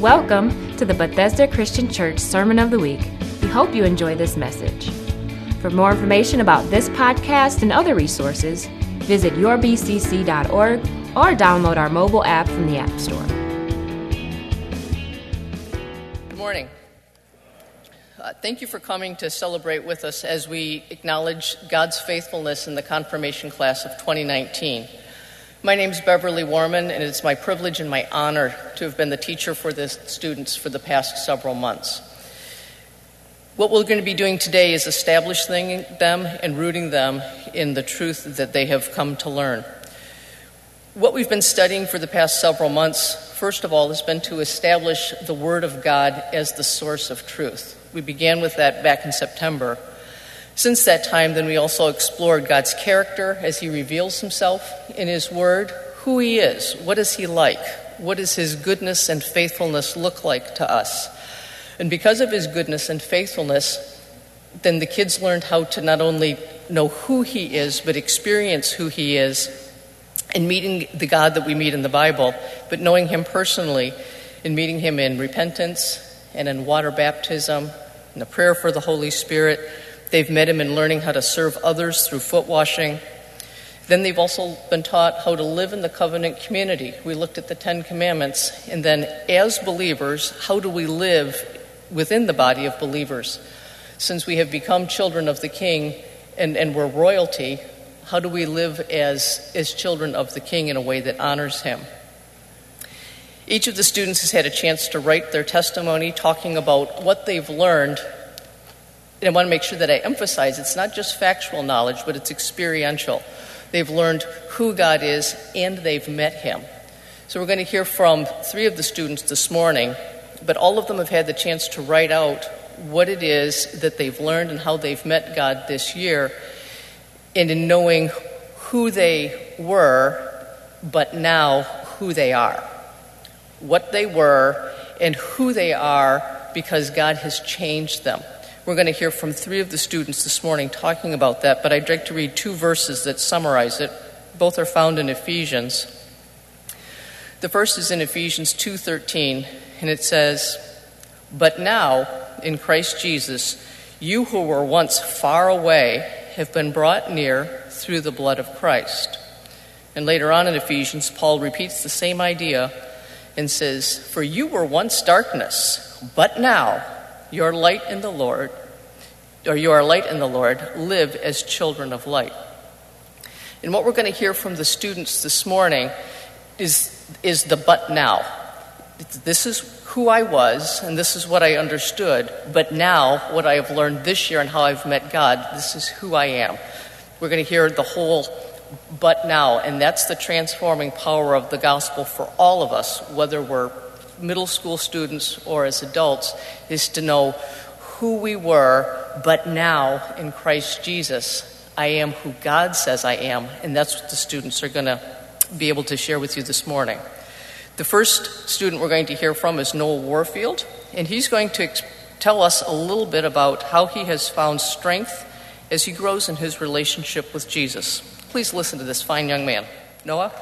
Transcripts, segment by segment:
Welcome to the Bethesda Christian Church Sermon of the Week. We hope you enjoy this message. For more information about this podcast and other resources, visit yourbcc.org or download our mobile app from the App Store. Good morning. Uh, thank you for coming to celebrate with us as we acknowledge God's faithfulness in the confirmation class of 2019. My name is Beverly Warman, and it's my privilege and my honor to have been the teacher for the students for the past several months. What we're going to be doing today is establishing them and rooting them in the truth that they have come to learn. What we've been studying for the past several months, first of all, has been to establish the Word of God as the source of truth. We began with that back in September. Since that time, then we also explored God's character as He reveals Himself in His Word, who He is, what is He like, what does His goodness and faithfulness look like to us. And because of His goodness and faithfulness, then the kids learned how to not only know who He is, but experience who He is in meeting the God that we meet in the Bible, but knowing Him personally, in meeting Him in repentance and in water baptism, in the prayer for the Holy Spirit They've met him in learning how to serve others through foot washing. Then they've also been taught how to live in the covenant community. We looked at the Ten Commandments. And then, as believers, how do we live within the body of believers? Since we have become children of the King and, and we're royalty, how do we live as, as children of the King in a way that honors him? Each of the students has had a chance to write their testimony talking about what they've learned I want to make sure that I emphasize it's not just factual knowledge, but it's experiential. They've learned who God is and they've met Him. So we're going to hear from three of the students this morning, but all of them have had the chance to write out what it is that they've learned and how they've met God this year, and in knowing who they were, but now who they are. What they were and who they are because God has changed them. We're going to hear from three of the students this morning talking about that, but I'd like to read two verses that summarize it. Both are found in Ephesians. The first is in Ephesians 2:13, and it says, "But now in Christ Jesus, you who were once far away have been brought near through the blood of Christ." And later on in Ephesians, Paul repeats the same idea and says, "For you were once darkness, but now your light in the Lord, or you are light in the Lord, live as children of light. And what we're going to hear from the students this morning is, is the but now. This is who I was, and this is what I understood, but now what I have learned this year and how I've met God, this is who I am. We're going to hear the whole but now, and that's the transforming power of the gospel for all of us, whether we're middle school students or as adults is to know who we were, but now in Christ Jesus, I am who God says I am, and that's what the students are going to be able to share with you this morning. The first student we're going to hear from is Noah Warfield, and he's going to tell us a little bit about how he has found strength as he grows in his relationship with Jesus. Please listen to this fine young man. Noah?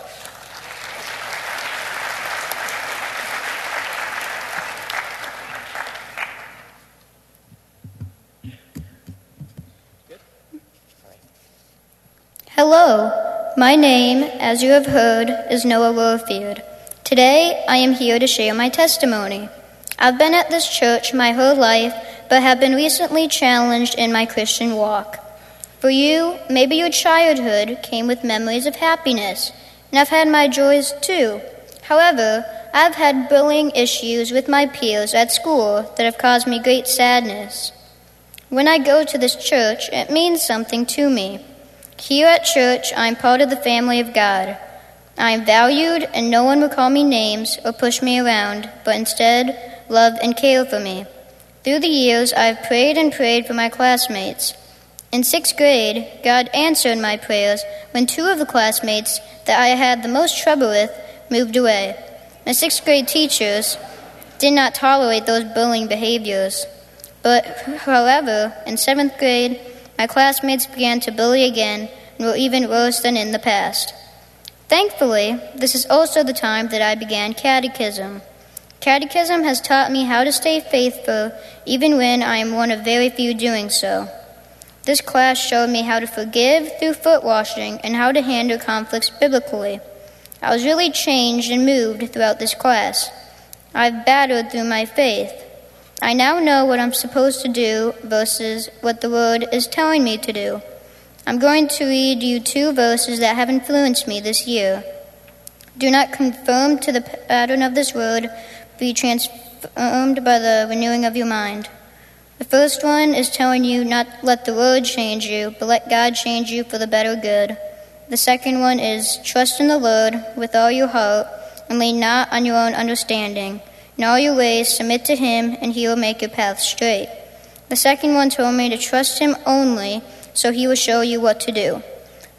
Hello, my name, as you have heard, is Noah Warfield. Today, I am here to share my testimony. I've been at this church my whole life, but have been recently challenged in my Christian walk. For you, maybe your childhood came with memories of happiness, and I've had my joys too. However, I've had bullying issues with my peers at school that have caused me great sadness. When I go to this church, it means something to me. Here at church, I am part of the family of God. I am valued, and no one will call me names or push me around, but instead love and care for me. Through the years, I have prayed and prayed for my classmates. In sixth grade, God answered my prayers when two of the classmates that I had the most trouble with moved away. My sixth grade teachers did not tolerate those bullying behaviors. But, however, in seventh grade, my classmates began to bully again and were even worse than in the past. Thankfully, this is also the time that I began catechism. Catechism has taught me how to stay faithful even when I am one of very few doing so. This class showed me how to forgive through foot washing and how to handle conflicts biblically. I was really changed and moved throughout this class. I've battled through my faith. I now know what I'm supposed to do versus what the Word is telling me to do. I'm going to read you two verses that have influenced me this year. Do not conform to the pattern of this world, be transformed by the renewing of your mind. The first one is telling you not let the world change you, but let God change you for the better good. The second one is trust in the Lord with all your heart and lean not on your own understanding. In all your ways submit to him, and he will make your path straight. The second one told me to trust him only, so he will show you what to do.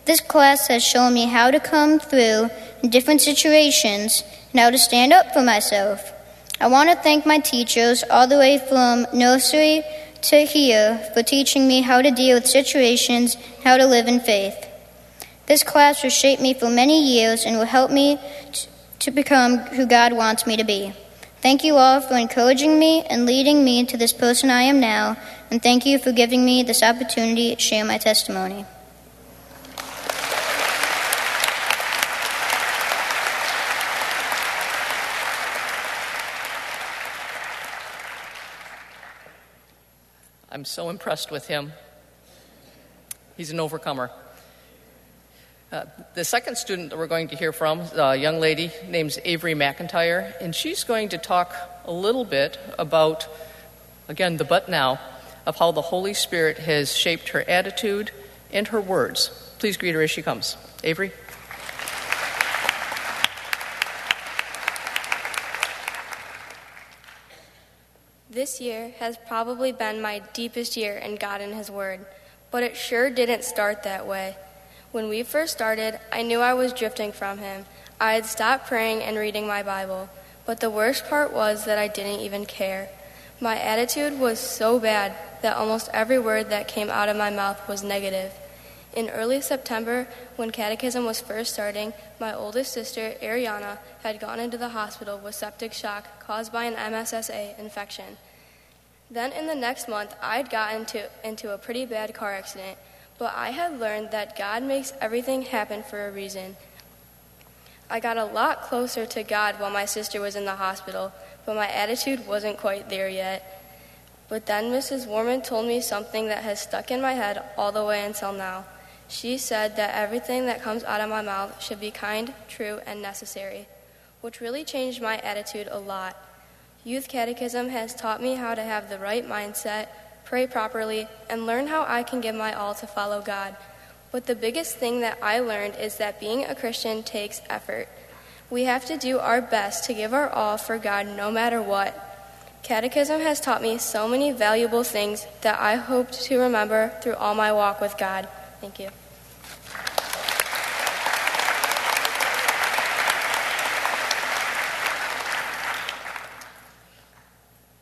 This class has shown me how to come through in different situations and how to stand up for myself. I want to thank my teachers all the way from nursery to here for teaching me how to deal with situations, how to live in faith. This class will shape me for many years and will help me to become who God wants me to be. Thank you all for encouraging me and leading me to this person I am now, and thank you for giving me this opportunity to share my testimony. I'm so impressed with him. He's an overcomer. Uh, the second student that we're going to hear from is a young lady named Avery McIntyre, and she's going to talk a little bit about, again, the but now, of how the Holy Spirit has shaped her attitude and her words. Please greet her as she comes. Avery? This year has probably been my deepest year in God and His Word, but it sure didn't start that way. When we first started, I knew I was drifting from Him. I had stopped praying and reading my Bible, but the worst part was that I didn't even care. My attitude was so bad that almost every word that came out of my mouth was negative. In early September, when catechism was first starting, my oldest sister, Ariana, had gone into the hospital with septic shock caused by an MSSA infection. Then in the next month, I'd gotten to, into a pretty bad car accident but I had learned that God makes everything happen for a reason. I got a lot closer to God while my sister was in the hospital, but my attitude wasn't quite there yet. But then Mrs. Warman told me something that has stuck in my head all the way until now. She said that everything that comes out of my mouth should be kind, true, and necessary, which really changed my attitude a lot. Youth Catechism has taught me how to have the right mindset pray properly, and learn how I can give my all to follow God. But the biggest thing that I learned is that being a Christian takes effort. We have to do our best to give our all for God no matter what. Catechism has taught me so many valuable things that I hope to remember through all my walk with God. Thank you.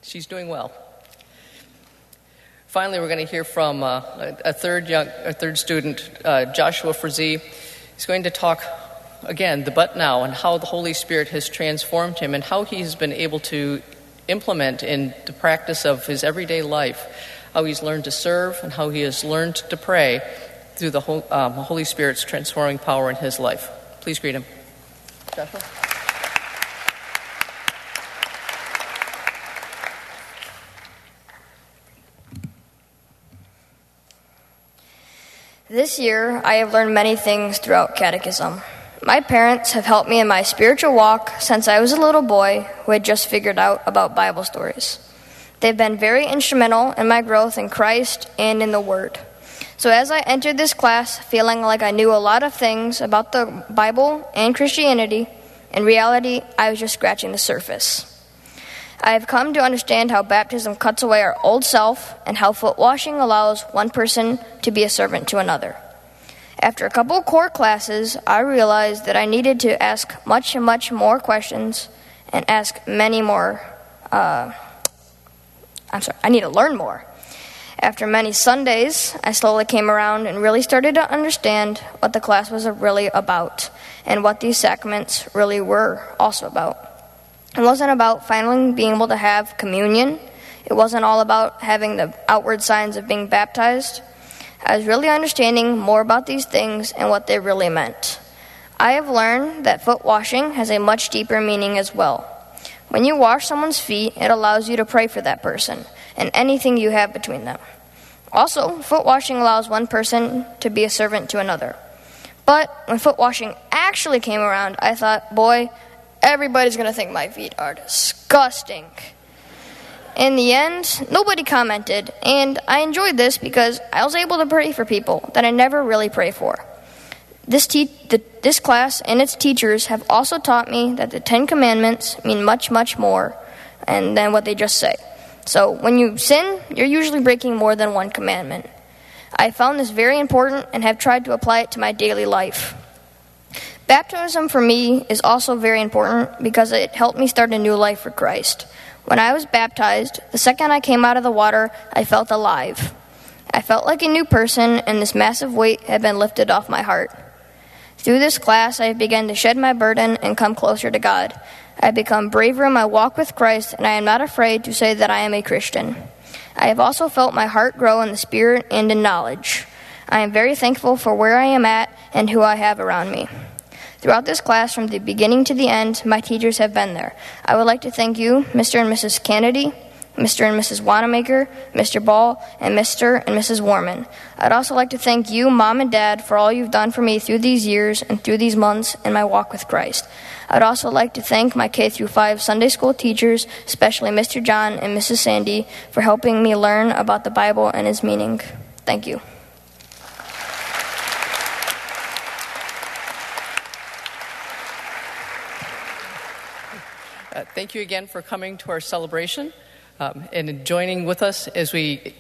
She's doing well. Finally, we're going to hear from uh, a, third young, a third student, uh, Joshua Frazee. He's going to talk again the but now and how the Holy Spirit has transformed him and how he has been able to implement in the practice of his everyday life, how he's learned to serve and how he has learned to pray through the um, Holy Spirit's transforming power in his life. Please greet him. Joshua. This year, I have learned many things throughout Catechism. My parents have helped me in my spiritual walk since I was a little boy who had just figured out about Bible stories. They've been very instrumental in my growth in Christ and in the Word. So, as I entered this class feeling like I knew a lot of things about the Bible and Christianity, in reality, I was just scratching the surface. I have come to understand how baptism cuts away our old self and how foot washing allows one person to be a servant to another. After a couple core classes, I realized that I needed to ask much, much more questions and ask many more. Uh, I'm sorry, I need to learn more. After many Sundays, I slowly came around and really started to understand what the class was really about and what these sacraments really were also about. It wasn't about finally being able to have communion. It wasn't all about having the outward signs of being baptized. I was really understanding more about these things and what they really meant. I have learned that foot washing has a much deeper meaning as well. When you wash someone's feet, it allows you to pray for that person and anything you have between them. Also, foot washing allows one person to be a servant to another. But when foot washing actually came around, I thought, boy, everybody's going to think my feet are disgusting. In the end, nobody commented, and I enjoyed this because I was able to pray for people that I never really pray for. This, te- the, this class and its teachers have also taught me that the Ten Commandments mean much, much more and than what they just say. So when you sin, you're usually breaking more than one commandment. I found this very important and have tried to apply it to my daily life. Baptism for me is also very important because it helped me start a new life for Christ. When I was baptized, the second I came out of the water, I felt alive. I felt like a new person, and this massive weight had been lifted off my heart. Through this class, I have begun to shed my burden and come closer to God. I have become braver in my walk with Christ, and I am not afraid to say that I am a Christian. I have also felt my heart grow in the Spirit and in knowledge. I am very thankful for where I am at and who I have around me. Throughout this class, from the beginning to the end, my teachers have been there. I would like to thank you, Mr. and Mrs. Kennedy, Mr. and Mrs. Wanamaker, Mr. Ball, and Mr. and Mrs. Warman. I'd also like to thank you, Mom and Dad, for all you've done for me through these years and through these months in my walk with Christ. I'd also like to thank my K through 5 Sunday school teachers, especially Mr. John and Mrs. Sandy, for helping me learn about the Bible and its meaning. Thank you. Uh, thank you again for coming to our celebration um, and joining with us as we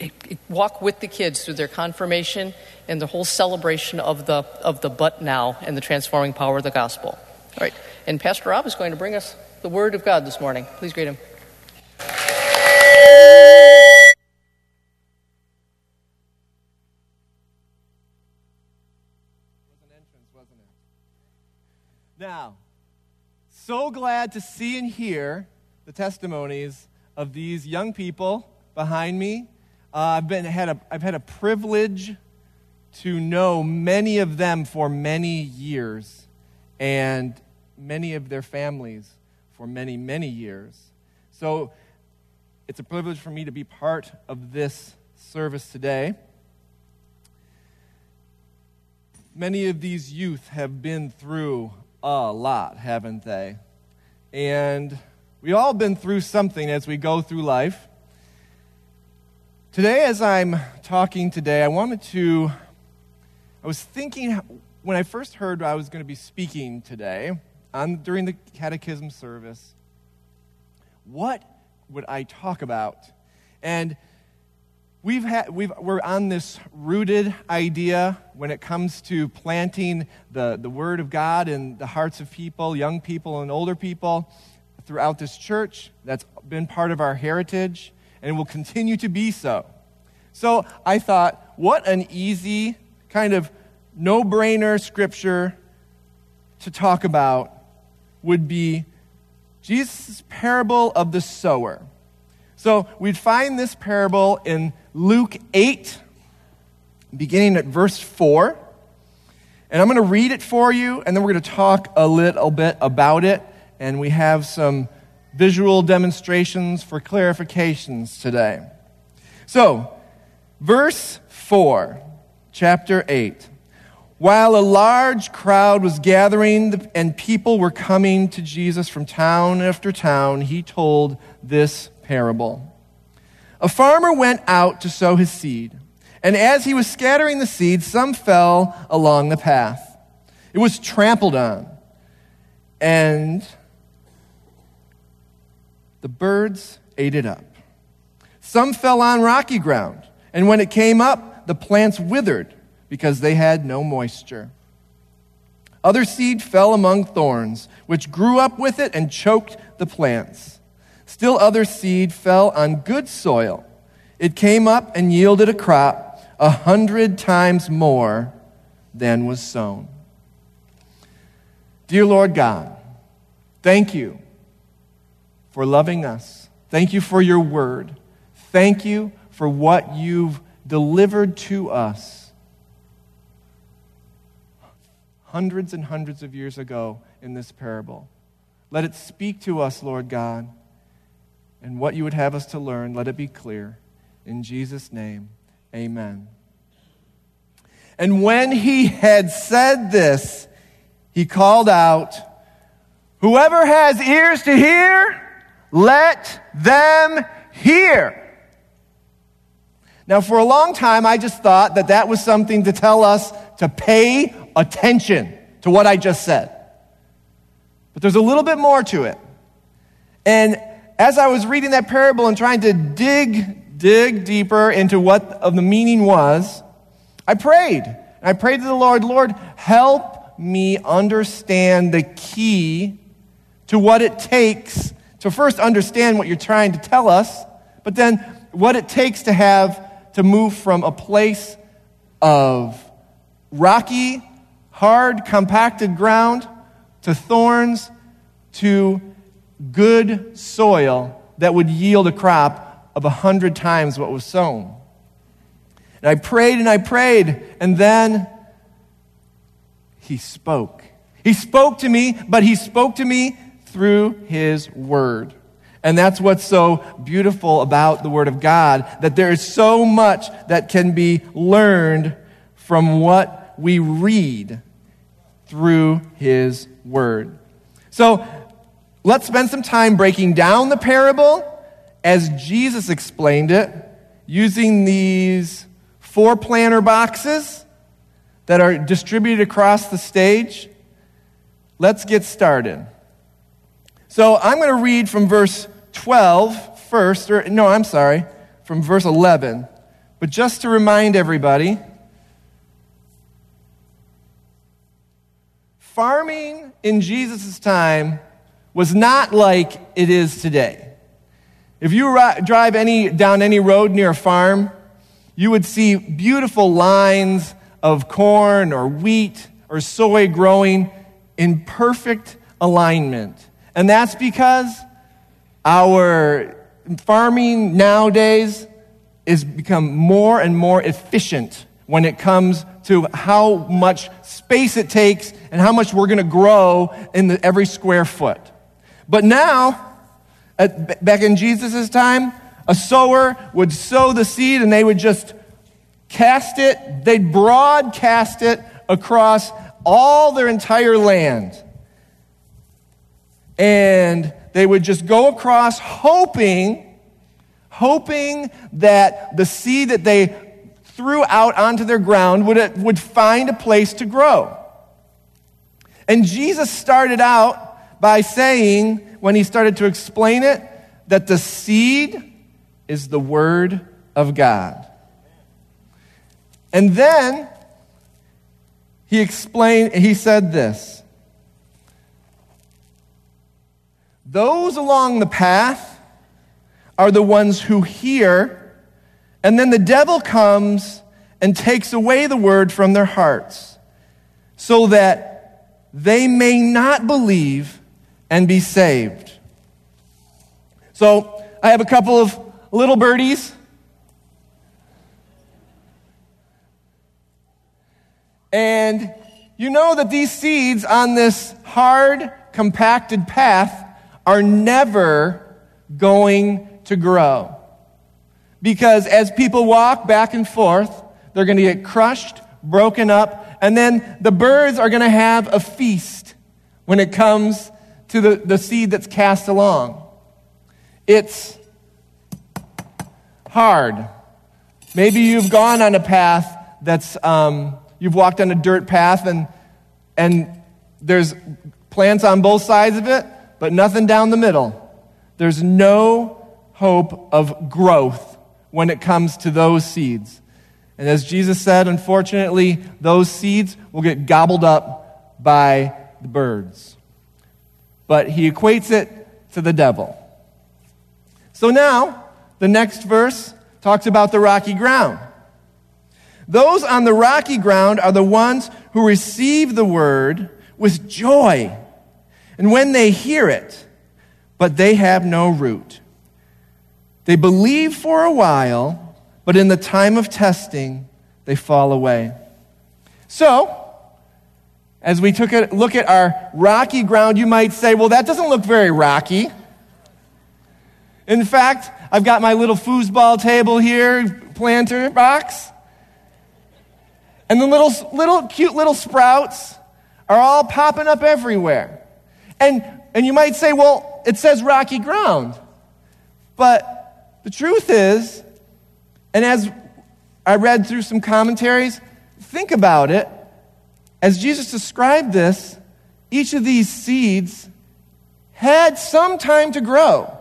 eh, eh, walk with the kids through their confirmation and the whole celebration of the, of the but now and the transforming power of the gospel. All right, and Pastor Rob is going to bring us the word of God this morning. Please greet him. Now, so glad to see and hear the testimonies of these young people behind me. Uh, I've, been, had a, I've had a privilege to know many of them for many years and many of their families for many, many years. So it's a privilege for me to be part of this service today. Many of these youth have been through a lot, haven't they? And we've all been through something as we go through life. Today, as I'm talking today, I wanted to, I was thinking when I first heard I was going to be speaking today on, during the catechism service, what would I talk about? And We've had, we've, we're on this rooted idea when it comes to planting the, the Word of God in the hearts of people, young people and older people, throughout this church. That's been part of our heritage, and will continue to be so. So I thought, what an easy, kind of no brainer scripture to talk about would be Jesus' parable of the sower. So we'd find this parable in Luke 8, beginning at verse 4. And I'm going to read it for you, and then we're going to talk a little bit about it. And we have some visual demonstrations for clarifications today. So, verse 4, chapter 8. While a large crowd was gathering and people were coming to Jesus from town after town, he told this parable. A farmer went out to sow his seed, and as he was scattering the seed, some fell along the path. It was trampled on, and the birds ate it up. Some fell on rocky ground, and when it came up, the plants withered because they had no moisture. Other seed fell among thorns, which grew up with it and choked the plants. Still, other seed fell on good soil. It came up and yielded a crop a hundred times more than was sown. Dear Lord God, thank you for loving us. Thank you for your word. Thank you for what you've delivered to us hundreds and hundreds of years ago in this parable. Let it speak to us, Lord God, and what you would have us to learn, let it be clear. In Jesus' name, amen. And when he had said this, he called out, Whoever has ears to hear, let them hear. Now, for a long time, I just thought that that was something to tell us to pay attention to what I just said. But there's a little bit more to it. And as I was reading that parable and trying to dig, dig deeper into what of the meaning was, I prayed. I prayed to the Lord, Lord, help me understand the key to what it takes to first understand what you're trying to tell us, but then what it takes to have to move from a place of rocky, hard, compacted ground to thorns to good soil that would yield a crop of a hundred times what was sown. And I prayed and I prayed, and then he spoke. He spoke to me, but he spoke to me through his word. And that's what's so beautiful about the Word of God, that there is so much that can be learned from what we read through His Word. So let's spend some time breaking down the parable as Jesus explained it, using these four planter boxes that are distributed across the stage. Let's get started. So I'm going to read from verse 12 first, or no, I'm sorry, from verse 11. But just to remind everybody, farming in Jesus' time was not like it is today. If you drive any, down any road near a farm, you would see beautiful lines of corn or wheat or soy growing in perfect alignment. And that's because our farming nowadays is become more and more efficient when it comes to how much space it takes and how much we're going to grow in the, every square foot. But now, at, back in Jesus' time, a sower would sow the seed and they would just cast it, they'd broadcast it across all their entire land. And they would just go across hoping, hoping that the seed that they threw out onto their ground would, would find a place to grow. And Jesus started out by saying, when he started to explain it, that the seed is the Word of God. And then he explained, he said this Those along the path are the ones who hear, and then the devil comes and takes away the word from their hearts, so that they may not believe and be saved. So, I have a couple of little birdies. And you know that these seeds on this hard, compacted path are never going to grow. Because as people walk back and forth, they're going to get crushed, broken up, and then the birds are going to have a feast when it comes to the, the seed that's cast along. It's hard. Maybe you've gone on a path that's, um, you've walked on a dirt path and, and there's plants on both sides of it, but nothing down the middle. There's no hope of growth when it comes to those seeds. And as Jesus said, unfortunately, those seeds will get gobbled up by the birds. But he equates it to the devil. So now, the next verse talks about the rocky ground. Those on the rocky ground are the ones who receive the word with joy and when they hear it, but they have no root. They believe for a while, but in the time of testing, they fall away. So, as we took a look at our rocky ground, you might say, well, that doesn't look very rocky. In fact, I've got my little foosball table here, planter box. And the little, little cute little sprouts are all popping up everywhere. And, and you might say, well, it says rocky ground. But the truth is, and as I read through some commentaries, think about it. As Jesus described this, each of these seeds had some time to grow.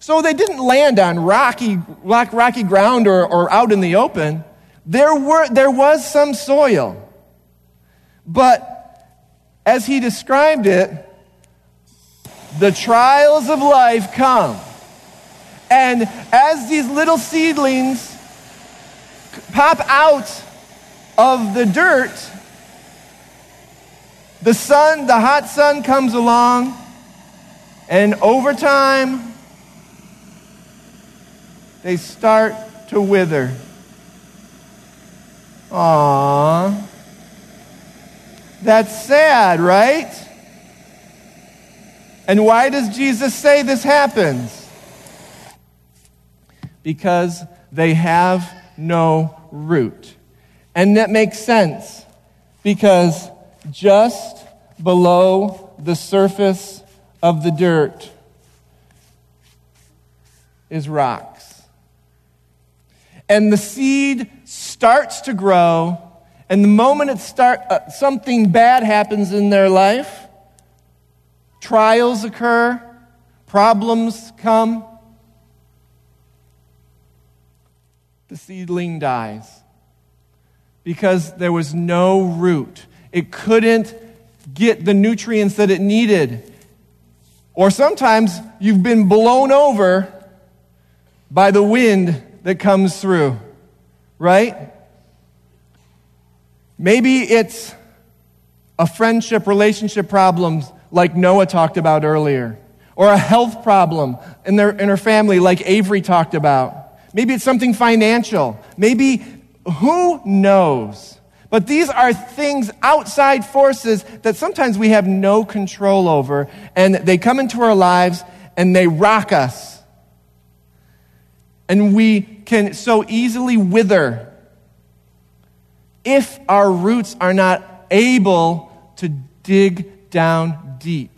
So they didn't land on rocky, rocky ground or, or out in the open. There, were, there was some soil. But as he described it, the trials of life come. And as these little seedlings pop out of the dirt, the sun, the hot sun comes along, and over time, they start to wither. Aww. That's sad, right? And why does Jesus say this happens? Because they have no root. And that makes sense because just below the surface of the dirt is rocks. And the seed starts to grow, and the moment it start, uh, something bad happens in their life, trials occur, problems come, the seedling dies because there was no root. It couldn't get the nutrients that it needed. Or sometimes you've been blown over by the wind that comes through, right? Maybe it's a friendship, relationship problems like Noah talked about earlier, or a health problem in, their, in her family, like Avery talked about. Maybe it's something financial. Maybe who knows? But these are things, outside forces that sometimes we have no control over, and they come into our lives and they rock us. And we can so easily wither if our roots are not able to dig down deep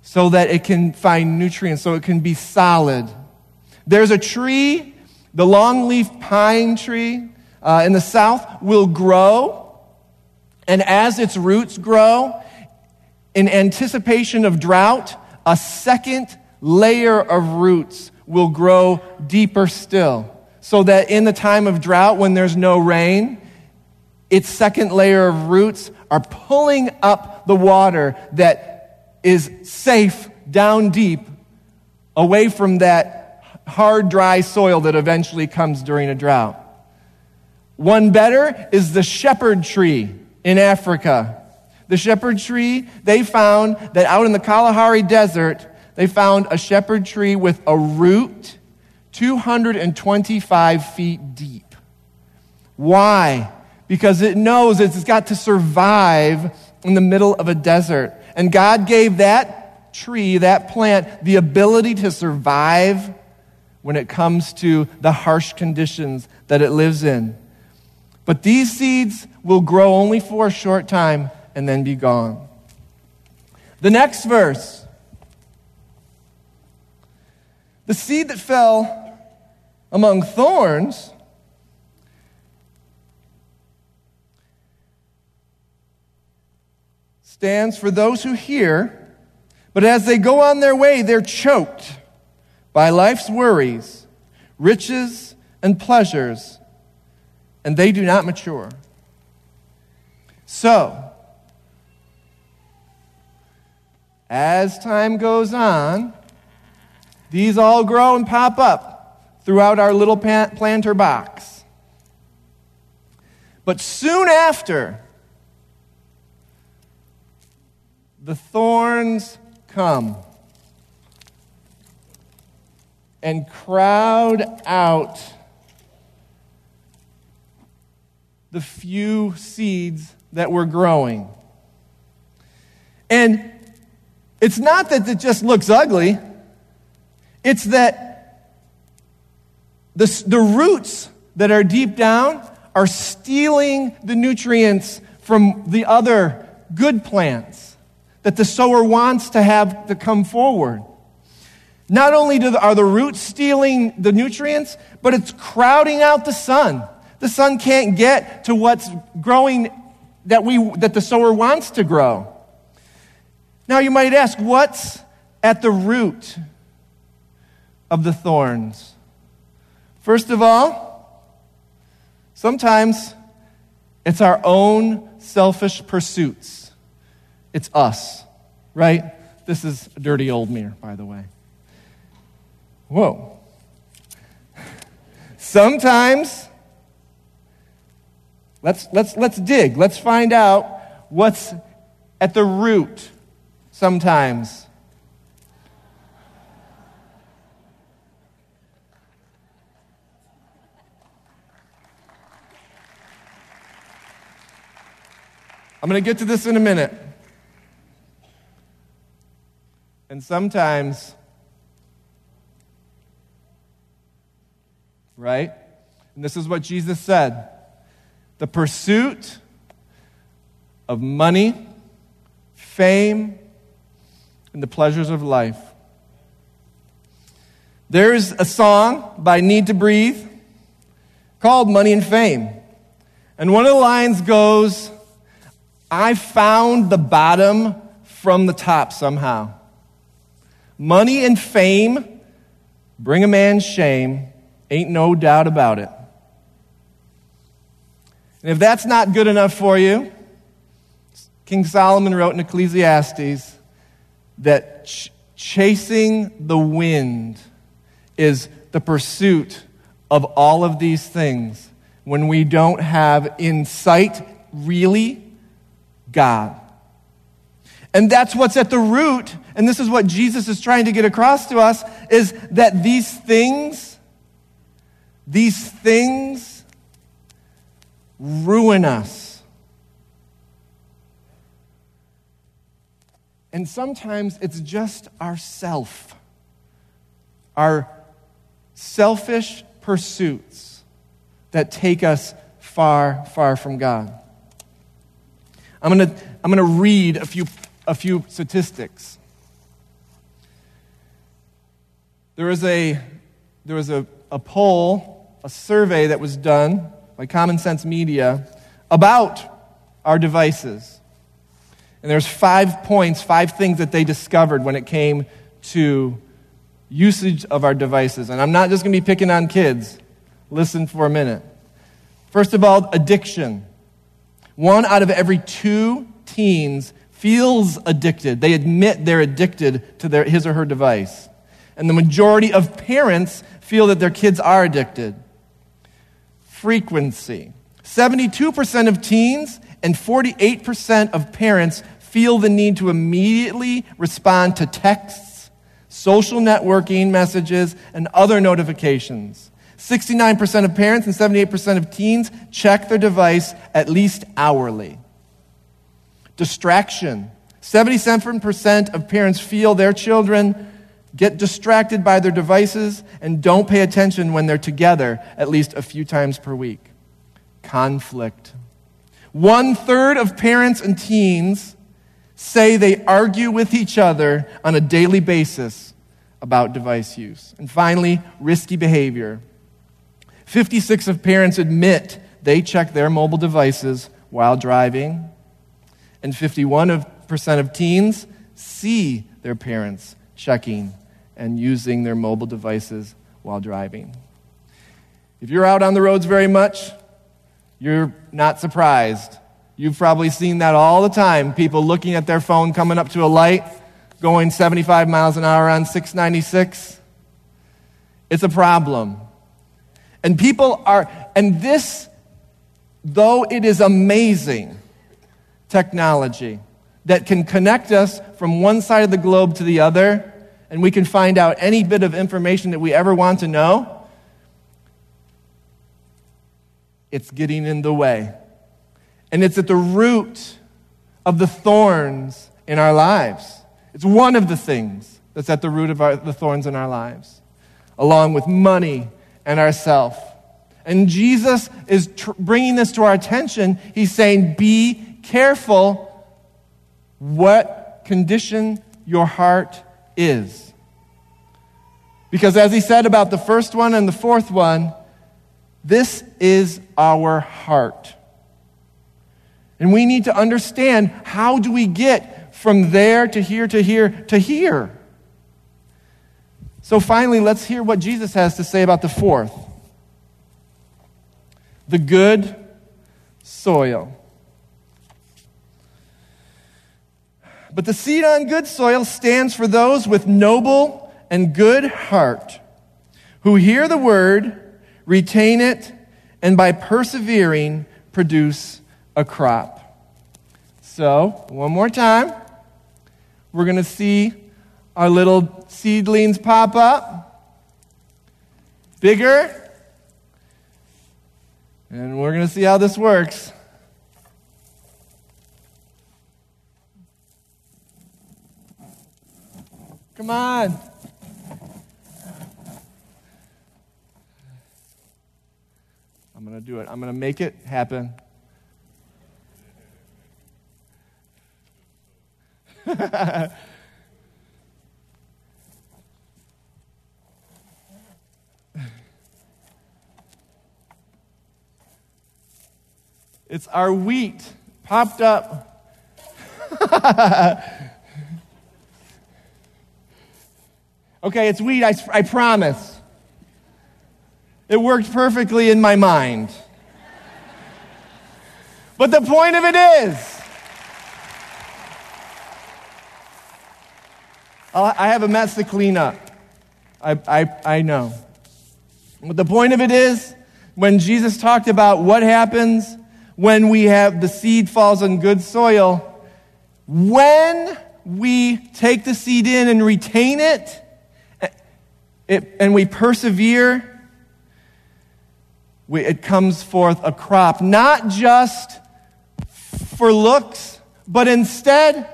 so that it can find nutrients, so it can be solid. There's a tree, the longleaf pine tree uh, in the south, will grow. And as its roots grow, in anticipation of drought, a second layer of roots will grow deeper still. So that in the time of drought, when there's no rain, its second layer of roots are pulling up the water that is safe down deep away from that hard, dry soil that eventually comes during a drought. One better is the shepherd tree in Africa. The shepherd tree, they found that out in the Kalahari Desert, they found a shepherd tree with a root 225 feet deep. Why? Because it knows it's got to survive in the middle of a desert. And God gave that tree, that plant, the ability to survive when it comes to the harsh conditions that it lives in. But these seeds will grow only for a short time and then be gone. The next verse the seed that fell among thorns stands for those who hear, but as they go on their way, they're choked by life's worries, riches, and pleasures, and they do not mature. So, as time goes on, these all grow and pop up throughout our little planter box. But soon after, the thorns come. and crowd out the few seeds that were growing. And it's not that it just looks ugly, it's that the, the roots that are deep down are stealing the nutrients from the other good plants that the sower wants to have to come forward. Not only the, are the roots stealing the nutrients, but it's crowding out the sun. The sun can't get to what's growing that, we, that the sower wants to grow. Now you might ask, what's at the root of the thorns? First of all, sometimes it's our own selfish pursuits. It's us, right? This is a dirty old mirror, by the way. Whoa. Sometimes, let's, let's, let's dig. Let's find out what's at the root sometimes. I'm going to get to this in a minute. And sometimes right? And this is what Jesus said the pursuit of money, fame, and the pleasures of life. There's a song by Need to Breathe called Money and Fame. And one of the lines goes, I found the bottom from the top somehow. Money and fame bring a man shame, Ain't no doubt about it. And if that's not good enough for you, King Solomon wrote in Ecclesiastes that ch- chasing the wind is the pursuit of all of these things when we don't have in sight really God. And that's what's at the root, and this is what Jesus is trying to get across to us is that these things these things ruin us. And sometimes it's just ourself, our selfish pursuits that take us far, far from God. I'm going to I'm to read a few, a few statistics. There was a, there was a, a poll a survey that was done by Common Sense Media about our devices. And there's five points, five things that they discovered when it came to usage of our devices. And I'm not just going to be picking on kids. Listen for a minute. First of all, addiction. One out of every two teens feels addicted. They admit they're addicted to their, his or her device. And the majority of parents feel that their kids are addicted frequency. 72% of teens and 48% of parents feel the need to immediately respond to texts, social networking messages, and other notifications. 69% of parents and 78% of teens check their device at least hourly. Distraction. 77% of parents feel their children get distracted by their devices, and don't pay attention when they're together at least a few times per week. Conflict. One third of parents and teens say they argue with each other on a daily basis about device use. And finally, risky behavior. 56 of parents admit they check their mobile devices while driving, and 51% of teens see their parents checking and using their mobile devices while driving. If you're out on the roads very much, you're not surprised. You've probably seen that all the time people looking at their phone coming up to a light, going 75 miles an hour on 696. It's a problem. And people are, and this, though it is amazing technology that can connect us from one side of the globe to the other, and we can find out any bit of information that we ever want to know, it's getting in the way. And it's at the root of the thorns in our lives. It's one of the things that's at the root of our, the thorns in our lives, along with money and ourself. And Jesus is tr- bringing this to our attention. He's saying, Be careful what condition your heart is. Because as he said about the first one and the fourth one, this is our heart. And we need to understand how do we get from there to here to here to here. So finally, let's hear what Jesus has to say about the fourth the good soil. But the seed on good soil stands for those with noble and good heart, who hear the word, retain it, and by persevering produce a crop. So, one more time, we're going to see our little seedlings pop up. Bigger. And we're going to see how this works. Come on. I'm going to do it. I'm going to make it happen. it's our wheat popped up. Okay, it's weed, I, I promise. It worked perfectly in my mind. But the point of it is, I have a mess to clean up. I, I, I know. But the point of it is, when Jesus talked about what happens when we have the seed falls on good soil, when we take the seed in and retain it, it, and we persevere, we, it comes forth a crop, not just for looks, but instead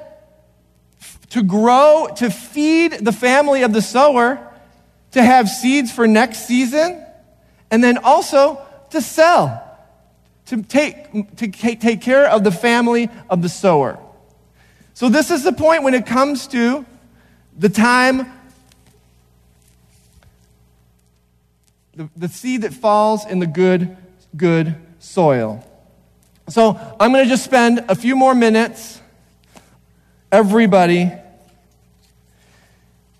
to grow, to feed the family of the sower, to have seeds for next season, and then also to sell, to take, to take care of the family of the sower. So, this is the point when it comes to the time the, the seed that falls in the good, good soil. So I'm going to just spend a few more minutes, everybody,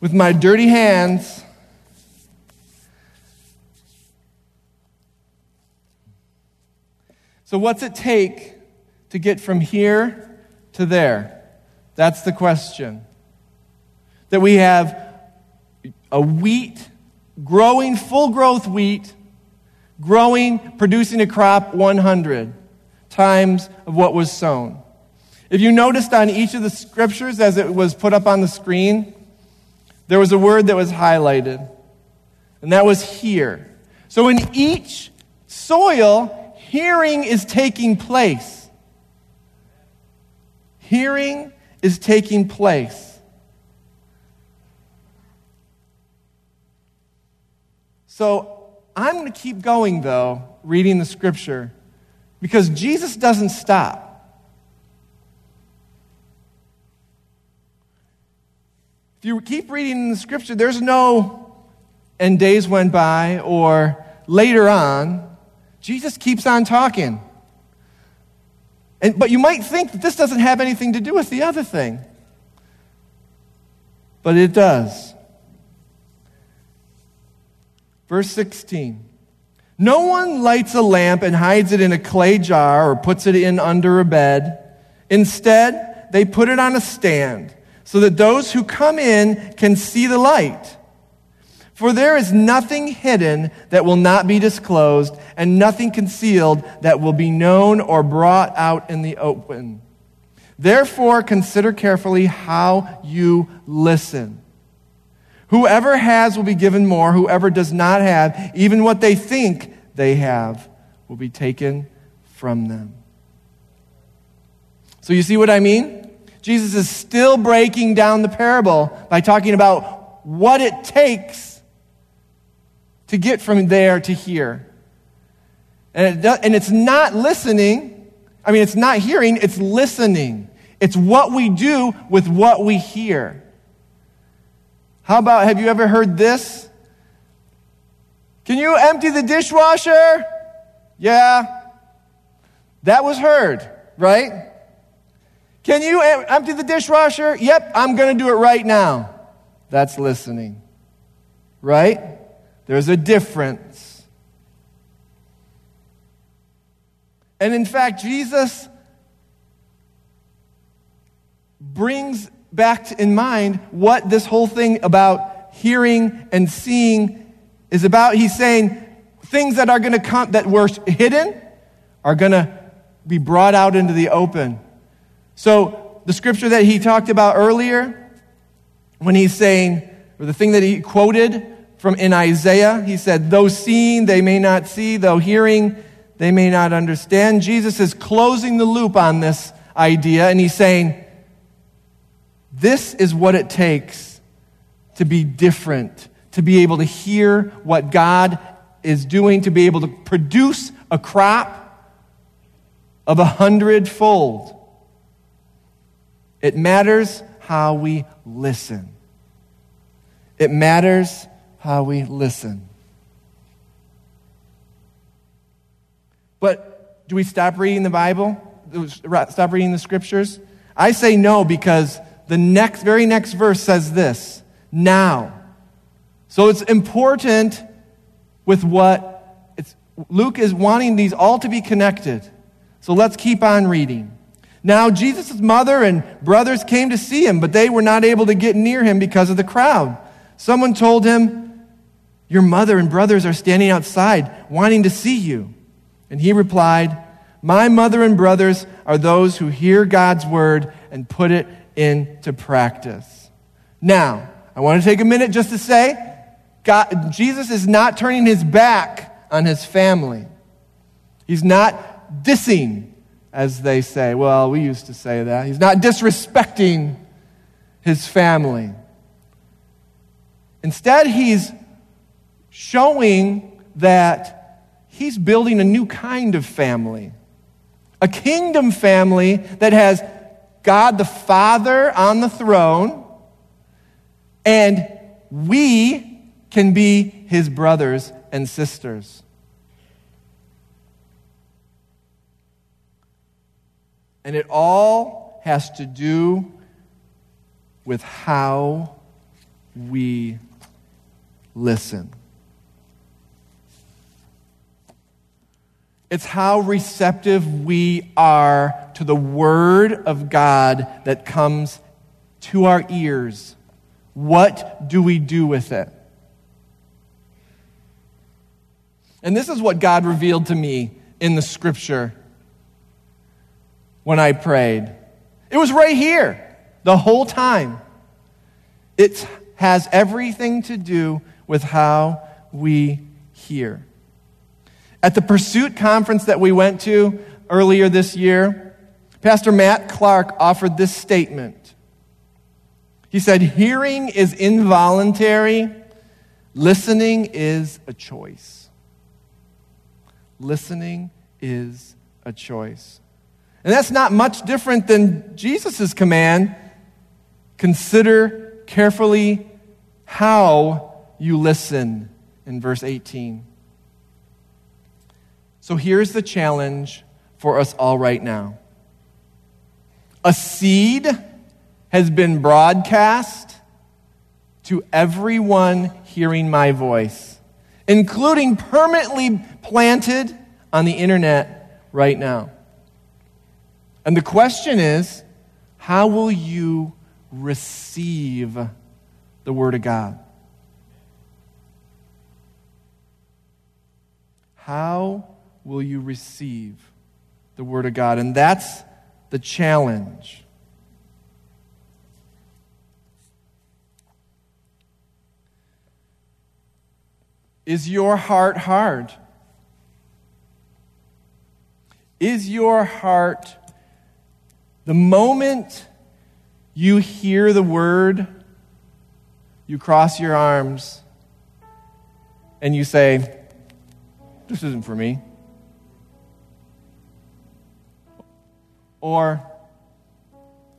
with my dirty hands. So, what's it take to get from here to there? That's the question. That we have a wheat growing full growth wheat, growing, producing a crop 100 times of what was sown. If you noticed on each of the scriptures as it was put up on the screen, there was a word that was highlighted, and that was hear. So in each soil, hearing is taking place. Hearing is taking place. So I'm going to keep going, though, reading the scripture, because Jesus doesn't stop. If you keep reading the scripture, there's no, and days went by, or later on. Jesus keeps on talking. And, but you might think that this doesn't have anything to do with the other thing. But it does. Verse 16 No one lights a lamp and hides it in a clay jar or puts it in under a bed. Instead, they put it on a stand so that those who come in can see the light. For there is nothing hidden that will not be disclosed, and nothing concealed that will be known or brought out in the open. Therefore, consider carefully how you listen. Whoever has will be given more. Whoever does not have, even what they think they have, will be taken from them. So, you see what I mean? Jesus is still breaking down the parable by talking about what it takes to get from there to here. And, it does, and it's not listening. I mean, it's not hearing, it's listening. It's what we do with what we hear. How about, have you ever heard this? Can you empty the dishwasher? Yeah. That was heard, right? Can you empty the dishwasher? Yep, I'm going to do it right now. That's listening, right? There's a difference. And in fact, Jesus brings back in mind what this whole thing about hearing and seeing is about. He's saying things that are going to come, that were hidden, are going to be brought out into the open. So, the scripture that he talked about earlier, when he's saying, or the thing that he quoted from in Isaiah, he said, Though seeing, they may not see, though hearing, they may not understand. Jesus is closing the loop on this idea, and he's saying, this is what it takes to be different, to be able to hear what God is doing, to be able to produce a crop of a hundredfold. It matters how we listen. It matters how we listen. But do we stop reading the Bible? Stop reading the scriptures? I say no because the next, very next verse says this now. So it's important with what it's, Luke is wanting these all to be connected. So let's keep on reading. Now, Jesus' mother and brothers came to see him, but they were not able to get near him because of the crowd. Someone told him, Your mother and brothers are standing outside wanting to see you. And he replied, My mother and brothers are those who hear God's word and put it into practice. Now, I want to take a minute just to say God, Jesus is not turning his back on his family. He's not dissing, as they say. Well, we used to say that. He's not disrespecting his family. Instead, he's showing that he's building a new kind of family, a kingdom family that has God the Father on the throne, and we can be his brothers and sisters. And it all has to do with how we listen. It's how receptive we are to the Word of God that comes to our ears. What do we do with it? And this is what God revealed to me in the Scripture when I prayed. It was right here the whole time. It has everything to do with how we hear. At the Pursuit conference that we went to earlier this year, Pastor Matt Clark offered this statement. He said, Hearing is involuntary, listening is a choice. Listening is a choice. And that's not much different than Jesus' command consider carefully how you listen in verse 18. So here's the challenge for us all right now a seed has been broadcast to everyone hearing my voice, including permanently planted on the internet right now. And the question is how will you receive the Word of God? How will you receive the Word of God? And that's the challenge. Is your heart hard? Is your heart, the moment you hear the word, you cross your arms and you say, This isn't for me? Or,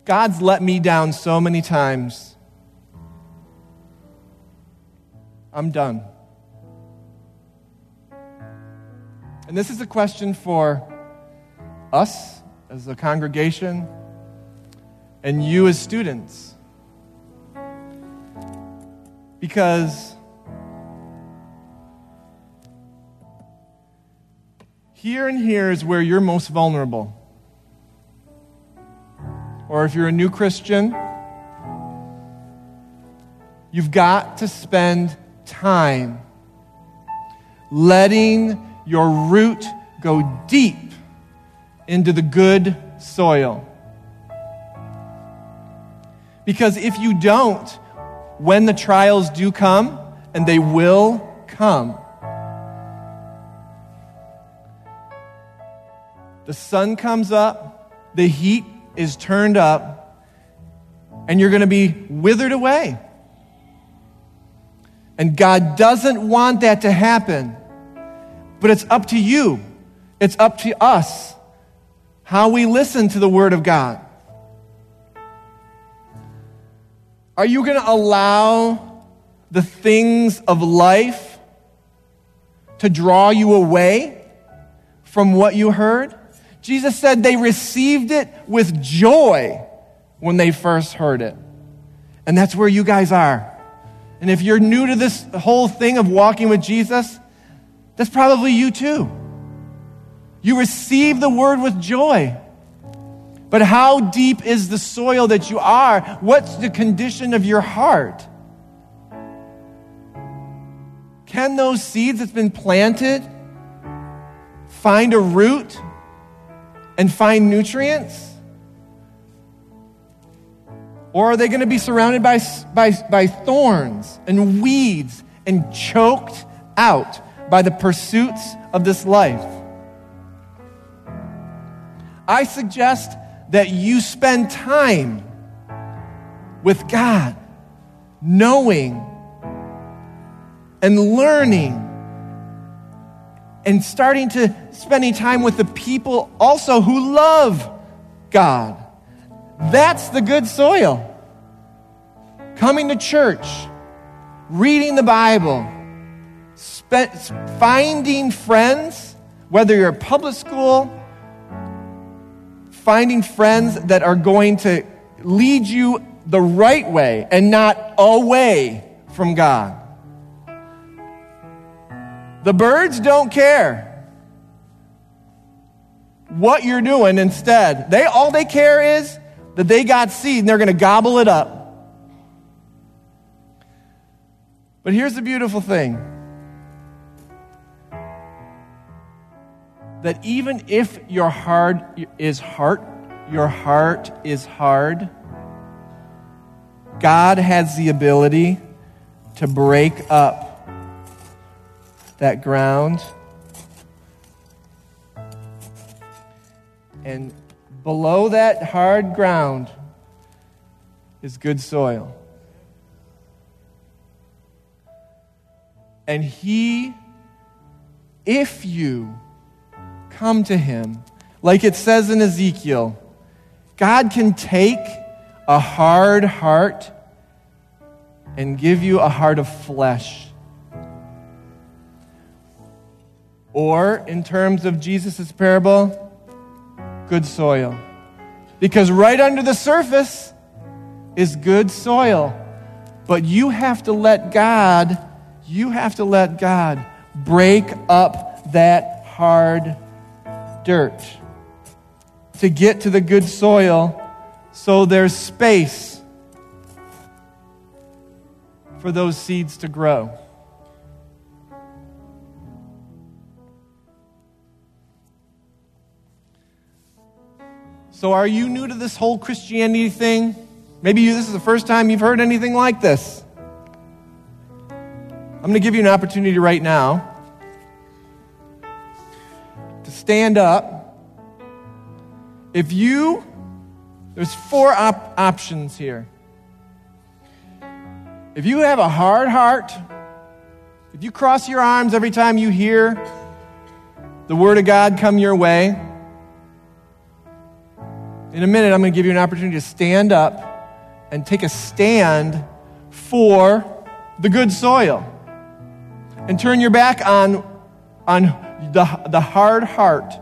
God's let me down so many times. I'm done. And this is a question for us as a congregation and you as students. Because here and here is where you're most vulnerable. Or if you're a new Christian, you've got to spend time letting your root go deep into the good soil. Because if you don't, when the trials do come, and they will come, the sun comes up, the heat is turned up, and you're going to be withered away. And God doesn't want that to happen. But it's up to you, it's up to us how we listen to the Word of God. Are you going to allow the things of life to draw you away from what you heard? Jesus said they received it with joy when they first heard it. And that's where you guys are. And if you're new to this whole thing of walking with Jesus, that's probably you too. You receive the word with joy. But how deep is the soil that you are? What's the condition of your heart? Can those seeds that's been planted find a root and find nutrients? Or are they going to be surrounded by, by, by thorns and weeds and choked out by the pursuits of this life? I suggest that you spend time with God, knowing and learning and starting to spending time with the people also who love God. That's the good soil. Coming to church, reading the Bible, finding friends, whether you're at public school, finding friends that are going to lead you the right way and not away from God. The birds don't care what you're doing instead. They all they care is that they got seed and they're going to gobble it up. But here's the beautiful thing. that even if your heart is hard, your heart is hard, God has the ability to break up that ground. And below that hard ground is good soil. And He, if you come to Him. Like it says in Ezekiel, God can take a hard heart and give you a heart of flesh. Or, in terms of Jesus' parable, good soil. Because right under the surface is good soil. But you have to let God, you have to let God break up that hard dirt to get to the good soil so there's space for those seeds to grow. So, are you new to this whole Christianity thing? Maybe you, this is the first time you've heard anything like this. I'm going to give you an opportunity right now to stand up. If you, there's four op- options here. If you have a hard heart, if you cross your arms every time you hear the Word of God come your way, in a minute I'm going to give you an opportunity to stand up and take a stand for the good soil and turn your back on, on the, the hard heart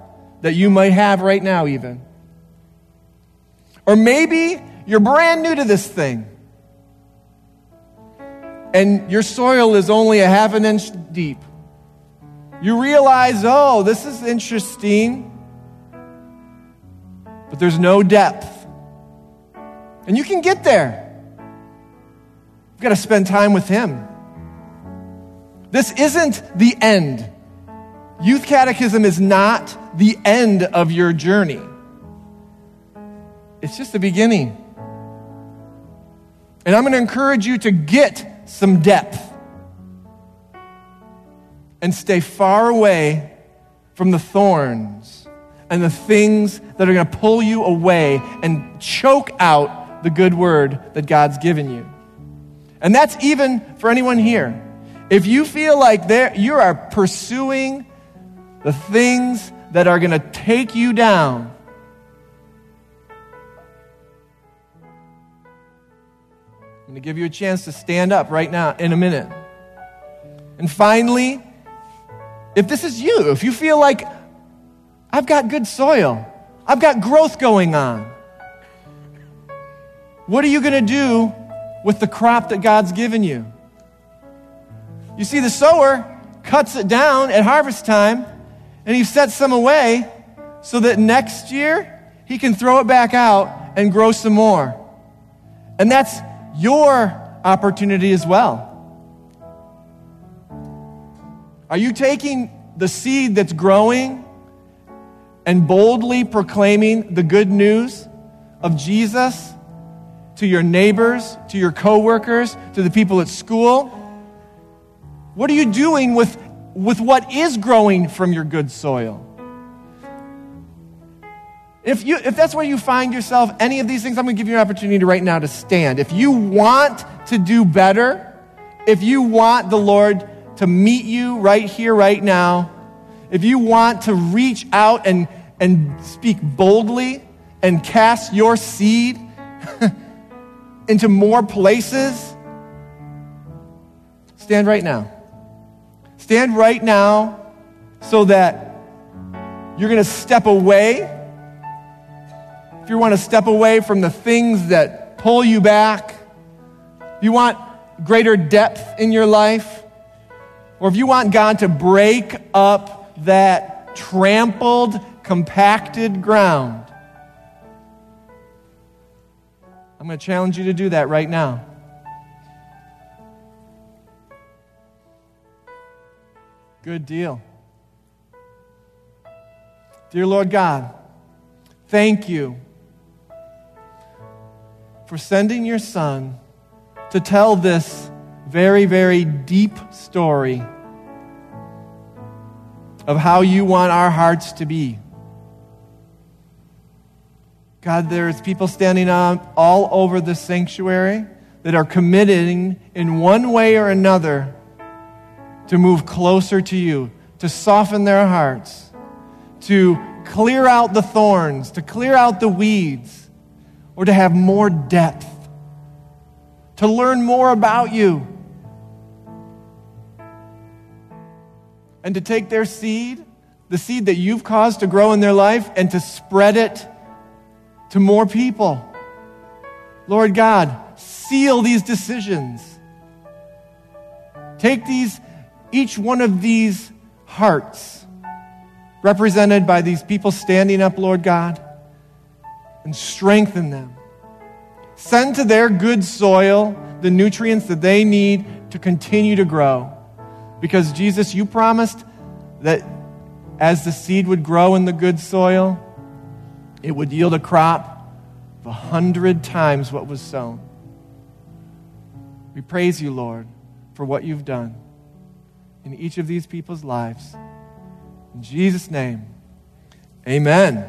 that you might have right now, even. Or maybe you're brand new to this thing and your soil is only a half an inch deep. You realize, oh, this is interesting, but there's no depth. And you can get there. You've got to spend time with Him. This isn't the end. Youth Catechism is not the end of your journey, it's just the beginning. And I'm going to encourage you to get some depth and stay far away from the thorns and the things that are going to pull you away and choke out the good word that God's given you. And that's even for anyone here. If you feel like there you are pursuing the things that are going to take you down, I'm going to give you a chance to stand up right now in a minute. And finally, if this is you, if you feel like I've got good soil, I've got growth going on, what are you going to do with the crop that God's given you? You see, the sower cuts it down at harvest time and he sets some away so that next year he can throw it back out and grow some more. And that's your opportunity as well. Are you taking the seed that's growing and boldly proclaiming the good news of Jesus to your neighbors, to your coworkers, to the people at school? What are you doing with, with what is growing from your good soil? If, you, if that's where you find yourself, any of these things, I'm going to give you an opportunity right now to stand. If you want to do better, if you want the Lord to meet you right here, right now, if you want to reach out and, and speak boldly and cast your seed into more places, stand right now. Stand right now so that you're going to step away. If you want to step away from the things that pull you back, if you want greater depth in your life, or if you want God to break up that trampled, compacted ground, I'm going to challenge you to do that right now. Good deal. Dear Lord God, thank you for sending your Son to tell this very, very deep story of how you want our hearts to be. God, there's people standing up all over the sanctuary that are committing in one way or another to move closer to you, to soften their hearts, to clear out the thorns, to clear out the weeds, or to have more depth, to learn more about you. And to take their seed, the seed that you've caused to grow in their life, and to spread it to more people. Lord God, seal these decisions. Take these, each one of these hearts, represented by these people standing up, Lord God, and strengthen them. Send to their good soil the nutrients that they need to continue to grow. Because, Jesus, you promised that as the seed would grow in the good soil, it would yield a crop of a hundred times what was sown. We praise you, Lord, for what you've done. in each of these people's lives. In Jesus' name, amen.